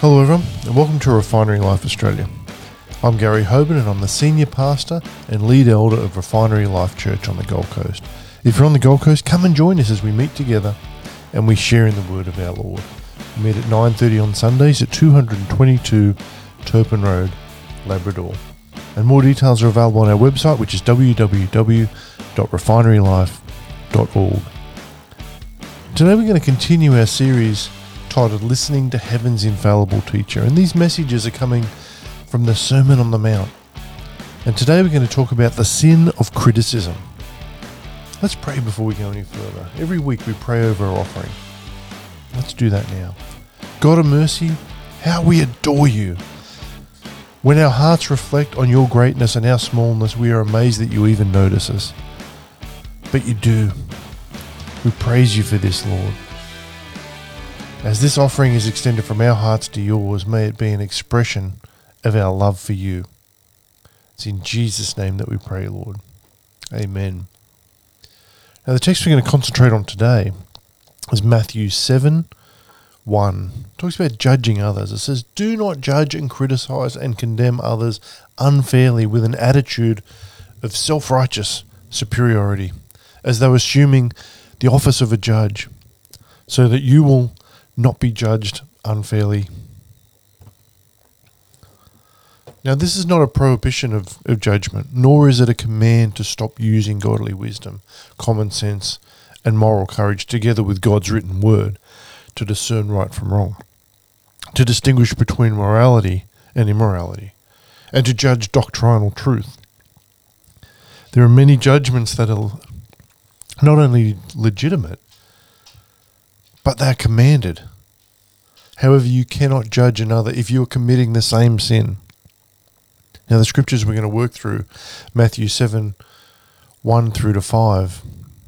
Hello, everyone, and welcome to Refinery Life Australia. I'm Gary Hoban, and I'm the senior pastor and lead elder of Refinery Life Church on the Gold Coast. If you're on the Gold Coast, come and join us as we meet together and we share in the Word of our Lord. We meet at 9:30 on Sundays at 222 Turpin Road, Labrador. And more details are available on our website, which is www.refinerylife.org. Today, we're going to continue our series Listening to Heaven's Infallible Teacher. And these messages are coming from the Sermon on the Mount. And today we're going to talk about the sin of criticism. Let's pray before we go any further. Every week we pray over our offering. Let's do that now. God of mercy, how we adore you. When our hearts reflect on your greatness and our smallness, we are amazed that you even notice us. But you do. We praise you for this, Lord. As this offering is extended from our hearts to yours, may it be an expression of our love for you. It's in Jesus' name that we pray, Lord. Amen. Now, the text we're going to concentrate on today is Matthew 7 1. It talks about judging others. It says, Do not judge and criticize and condemn others unfairly with an attitude of self righteous superiority, as though assuming the office of a judge, so that you will not be judged unfairly. Now, this is not a prohibition of, of judgment, nor is it a command to stop using godly wisdom, common sense, and moral courage together with God's written word to discern right from wrong, to distinguish between morality and immorality, and to judge doctrinal truth. There are many judgments that are not only legitimate, but they're commanded. However, you cannot judge another if you are committing the same sin. Now, the scriptures we're going to work through, Matthew 7 1 through to 5.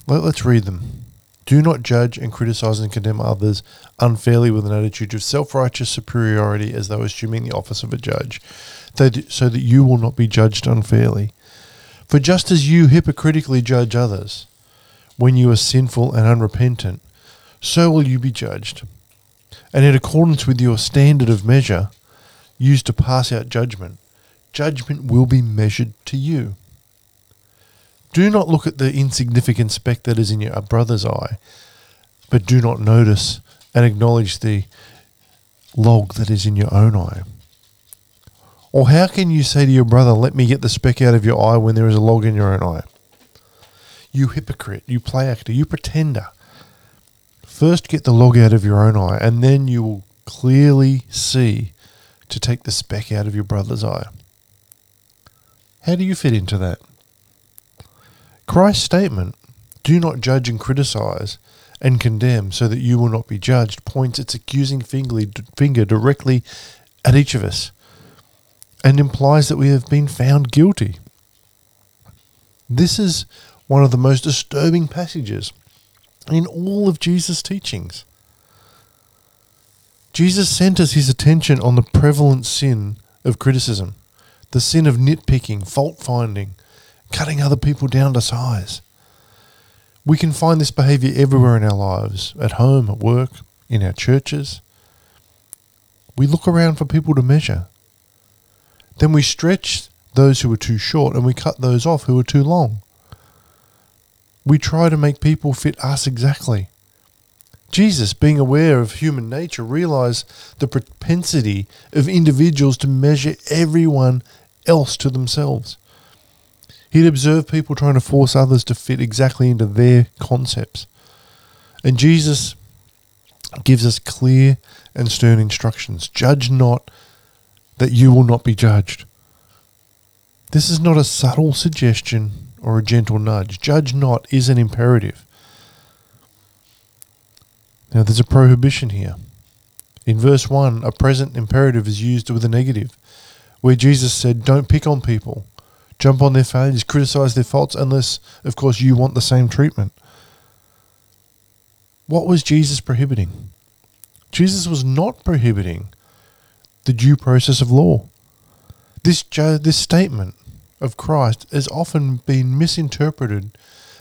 Let, us read them. Do not judge and criticize and condemn others unfairly with an attitude of self righteous superiority as though assuming the office of a judge, so that you will not be judged unfairly. For just as you hypocritically judge others when you are sinful and unrepentant, so will you be judged. And in accordance with your standard of measure used to pass out judgment, judgment will be measured to you. Do not look at the insignificant speck that is in your brother's eye, but do not notice and acknowledge the log that is in your own eye. Or how can you say to your brother, Let me get the speck out of your eye when there is a log in your own eye? You hypocrite, you play actor, you pretender. First, get the log out of your own eye, and then you will clearly see to take the speck out of your brother's eye. How do you fit into that? Christ's statement, do not judge and criticize and condemn so that you will not be judged, points its accusing finger directly at each of us and implies that we have been found guilty. This is one of the most disturbing passages in all of Jesus' teachings. Jesus centers his attention on the prevalent sin of criticism, the sin of nitpicking, fault finding, cutting other people down to size. We can find this behavior everywhere in our lives at home, at work, in our churches. We look around for people to measure. Then we stretch those who are too short and we cut those off who are too long. We try to make people fit us exactly. Jesus, being aware of human nature, realized the propensity of individuals to measure everyone else to themselves. He'd observed people trying to force others to fit exactly into their concepts. And Jesus gives us clear and stern instructions Judge not that you will not be judged. This is not a subtle suggestion or a gentle nudge. Judge not is an imperative. Now, there's a prohibition here. In verse 1, a present imperative is used with a negative, where Jesus said, Don't pick on people, jump on their failures, criticize their faults, unless, of course, you want the same treatment. What was Jesus prohibiting? Jesus was not prohibiting the due process of law. This, this statement of Christ has often been misinterpreted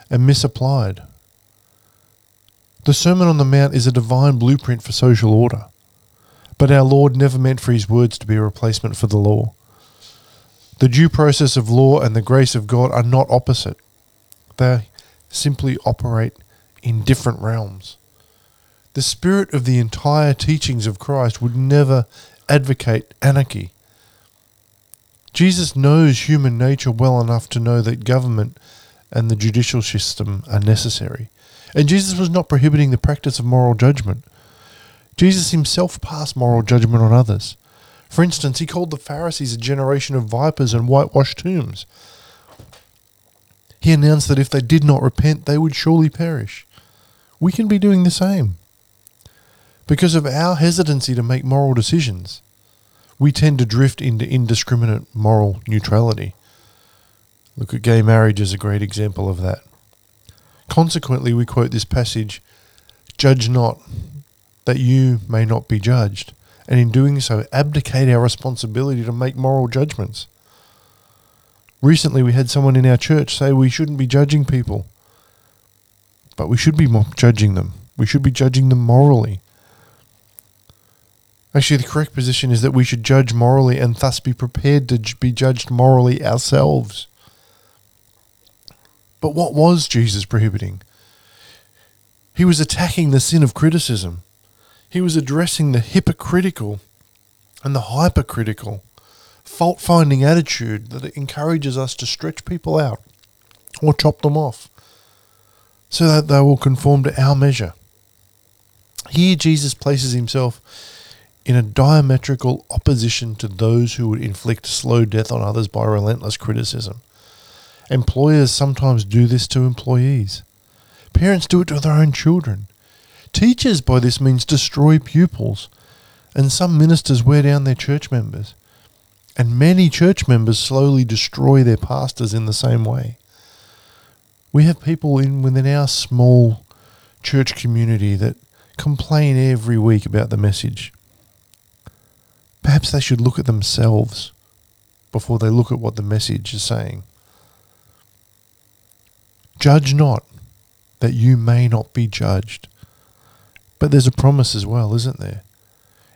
and misapplied. The Sermon on the Mount is a divine blueprint for social order. But our Lord never meant for his words to be a replacement for the law. The due process of law and the grace of God are not opposite, they simply operate in different realms. The spirit of the entire teachings of Christ would never advocate anarchy. Jesus knows human nature well enough to know that government and the judicial system are necessary. And Jesus was not prohibiting the practice of moral judgment. Jesus himself passed moral judgment on others. For instance, he called the Pharisees a generation of vipers and whitewashed tombs. He announced that if they did not repent, they would surely perish. We can be doing the same. Because of our hesitancy to make moral decisions, we tend to drift into indiscriminate moral neutrality. Look at gay marriage as a great example of that. Consequently, we quote this passage Judge not, that you may not be judged, and in doing so, abdicate our responsibility to make moral judgments. Recently, we had someone in our church say we shouldn't be judging people, but we should be judging them. We should be judging them morally. Actually, the correct position is that we should judge morally and thus be prepared to be judged morally ourselves. But what was Jesus prohibiting? He was attacking the sin of criticism. He was addressing the hypocritical and the hypercritical, fault finding attitude that encourages us to stretch people out or chop them off so that they will conform to our measure. Here, Jesus places himself in a diametrical opposition to those who would inflict slow death on others by relentless criticism. Employers sometimes do this to employees. Parents do it to their own children. Teachers, by this means, destroy pupils. And some ministers wear down their church members. And many church members slowly destroy their pastors in the same way. We have people in within our small church community that complain every week about the message. Perhaps they should look at themselves before they look at what the message is saying. Judge not, that you may not be judged. But there's a promise as well, isn't there?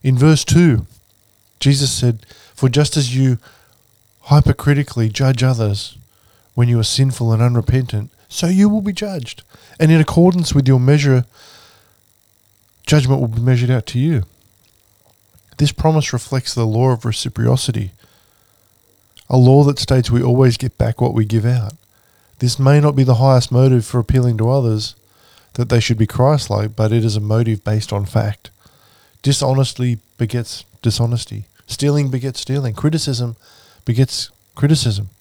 In verse 2, Jesus said, For just as you hypercritically judge others when you are sinful and unrepentant, so you will be judged. And in accordance with your measure, judgment will be measured out to you. This promise reflects the law of reciprocity, a law that states we always get back what we give out. This may not be the highest motive for appealing to others, that they should be Christ like, but it is a motive based on fact. Dishonesty begets dishonesty. Stealing begets stealing. Criticism begets criticism.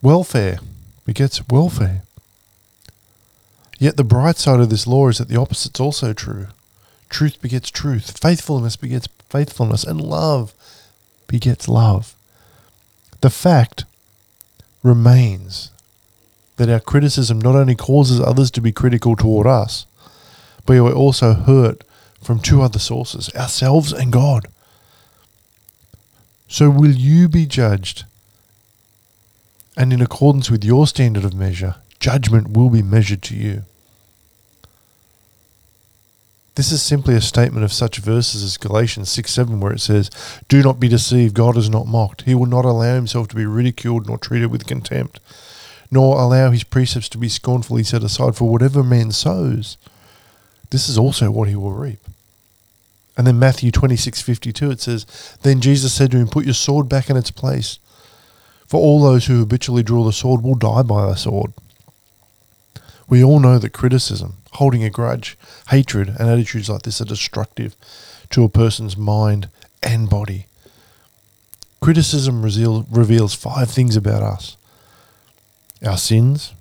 Welfare begets welfare. Yet the bright side of this law is that the opposite's also true. Truth begets truth. Faithfulness begets faithfulness. And love begets love. The fact remains that our criticism not only causes others to be critical toward us, but we are also hurt from two other sources ourselves and God. So, will you be judged? And in accordance with your standard of measure, judgment will be measured to you. This is simply a statement of such verses as Galatians 6 7, where it says, Do not be deceived, God is not mocked. He will not allow himself to be ridiculed nor treated with contempt nor allow his precepts to be scornfully set aside. For whatever man sows, this is also what he will reap. And then Matthew twenty six fifty two it says, Then Jesus said to him, Put your sword back in its place. For all those who habitually draw the sword will die by the sword. We all know that criticism, holding a grudge, hatred, and attitudes like this are destructive to a person's mind and body. Criticism reveals five things about us our sins,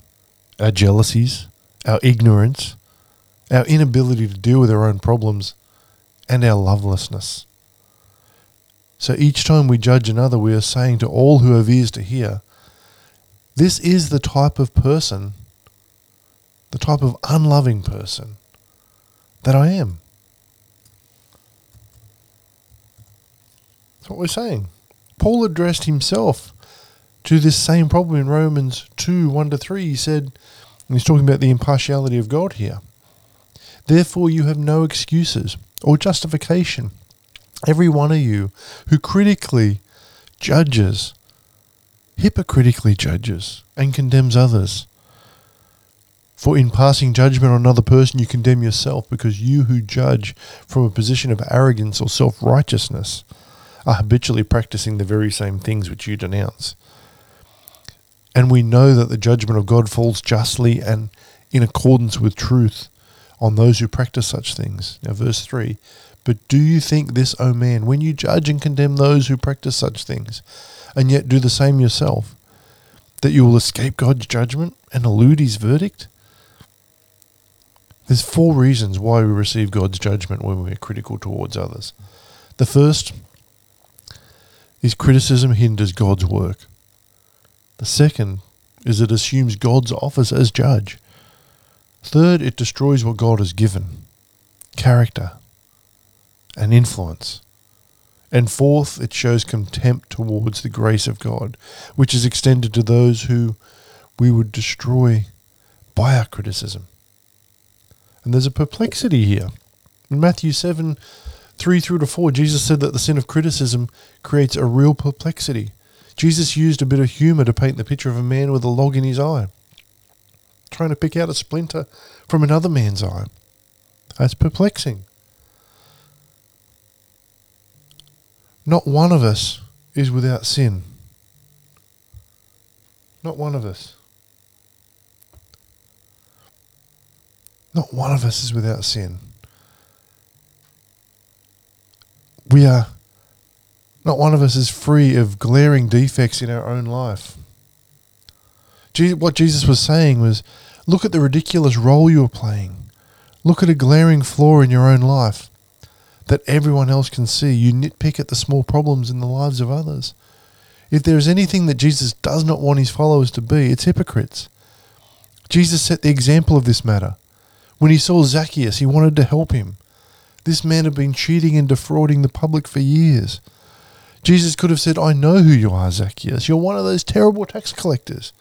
our jealousies, our ignorance, our inability to deal with our own problems, and our lovelessness. So each time we judge another, we are saying to all who have ears to hear, this is the type of person, the type of unloving person that I am. That's what we're saying. Paul addressed himself to this same problem in Romans 2 1 to 3. He said, and he's talking about the impartiality of God here. Therefore, you have no excuses or justification Every one of you who critically judges, hypocritically judges, and condemns others. For in passing judgment on another person, you condemn yourself, because you who judge from a position of arrogance or self righteousness are habitually practicing the very same things which you denounce. And we know that the judgment of God falls justly and in accordance with truth on those who practice such things. Now, verse 3 But do you think this, O man, when you judge and condemn those who practice such things, and yet do the same yourself, that you will escape God's judgment and elude his verdict? There's four reasons why we receive God's judgment when we're critical towards others. The first is criticism hinders God's work. The second is it assumes God's office as judge. Third, it destroys what God has given character and influence. And fourth, it shows contempt towards the grace of God, which is extended to those who we would destroy by our criticism. And there's a perplexity here. In Matthew 7 3 through to 4, Jesus said that the sin of criticism creates a real perplexity. Jesus used a bit of humour to paint the picture of a man with a log in his eye, trying to pick out a splinter from another man's eye. That's perplexing. Not one of us is without sin. Not one of us. Not one of us is without sin. We are, not one of us is free of glaring defects in our own life. what Jesus was saying was look at the ridiculous role you're playing. Look at a glaring flaw in your own life that everyone else can see. You nitpick at the small problems in the lives of others. If there is anything that Jesus does not want his followers to be, it's hypocrites. Jesus set the example of this matter. When he saw Zacchaeus, he wanted to help him. This man had been cheating and defrauding the public for years. Jesus could have said, I know who you are, Zacchaeus. You're one of those terrible tax collectors.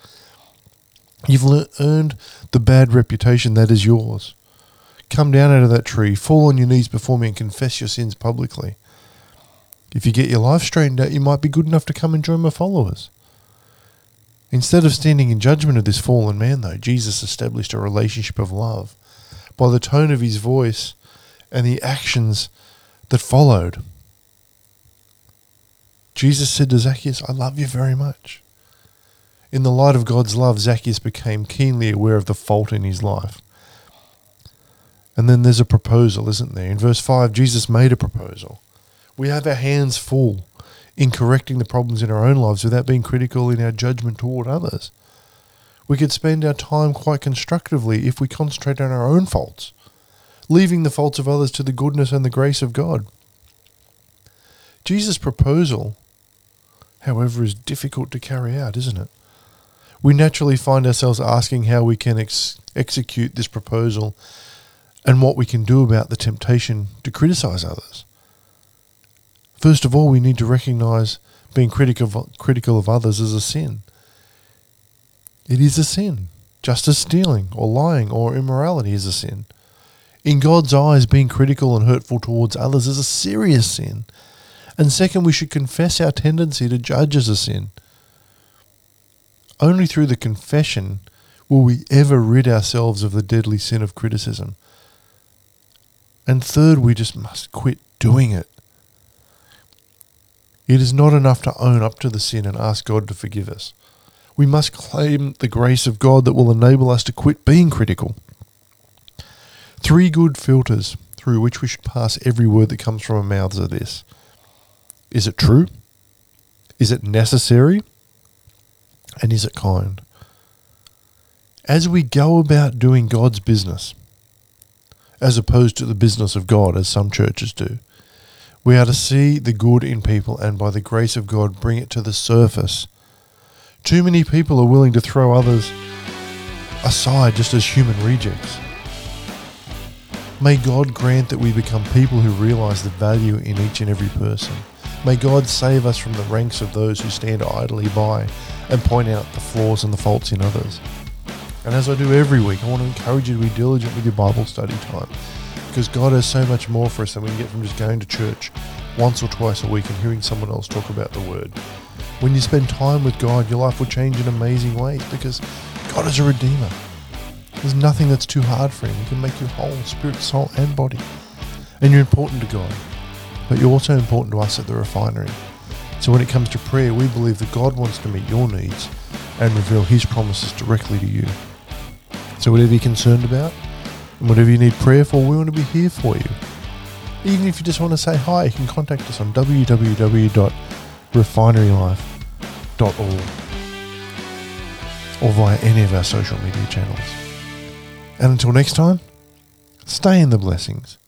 You've le- earned the bad reputation that is yours. Come down out of that tree, fall on your knees before me, and confess your sins publicly. If you get your life straightened out, you might be good enough to come and join my followers. Instead of standing in judgment of this fallen man, though, Jesus established a relationship of love by the tone of his voice and the actions that followed. Jesus said to Zacchaeus, I love you very much. In the light of God's love, Zacchaeus became keenly aware of the fault in his life. And then there's a proposal, isn't there? In verse 5, Jesus made a proposal. We have our hands full in correcting the problems in our own lives without being critical in our judgment toward others. We could spend our time quite constructively if we concentrate on our own faults, leaving the faults of others to the goodness and the grace of God. Jesus' proposal, however, is difficult to carry out, isn't it? We naturally find ourselves asking how we can ex- execute this proposal and what we can do about the temptation to criticize others. First of all, we need to recognize being critical of, critical of others as a sin. It is a sin, just as stealing or lying or immorality is a sin. In God's eyes, being critical and hurtful towards others is a serious sin. And second, we should confess our tendency to judge as a sin. Only through the confession will we ever rid ourselves of the deadly sin of criticism. And third, we just must quit doing it. It is not enough to own up to the sin and ask God to forgive us. We must claim the grace of God that will enable us to quit being critical. Three good filters through which we should pass every word that comes from our mouths are this Is it true? Is it necessary? And is it kind? As we go about doing God's business, as opposed to the business of God, as some churches do, we are to see the good in people and by the grace of God bring it to the surface too many people are willing to throw others aside just as human rejects. May God grant that we become people who realize the value in each and every person. May God save us from the ranks of those who stand idly by and point out the flaws and the faults in others. And as I do every week, I want to encourage you to be diligent with your Bible study time. Because God has so much more for us than we can get from just going to church once or twice a week and hearing someone else talk about the Word. When you spend time with God, your life will change in amazing ways because God is a Redeemer. There's nothing that's too hard for Him. He can make you whole, spirit, soul, and body. And you're important to God, but you're also important to us at the refinery. So when it comes to prayer, we believe that God wants to meet your needs and reveal His promises directly to you. So whatever you're concerned about and whatever you need prayer for, we want to be here for you. Even if you just want to say hi, you can contact us on or via any of our social media channels. And until next time, stay in the blessings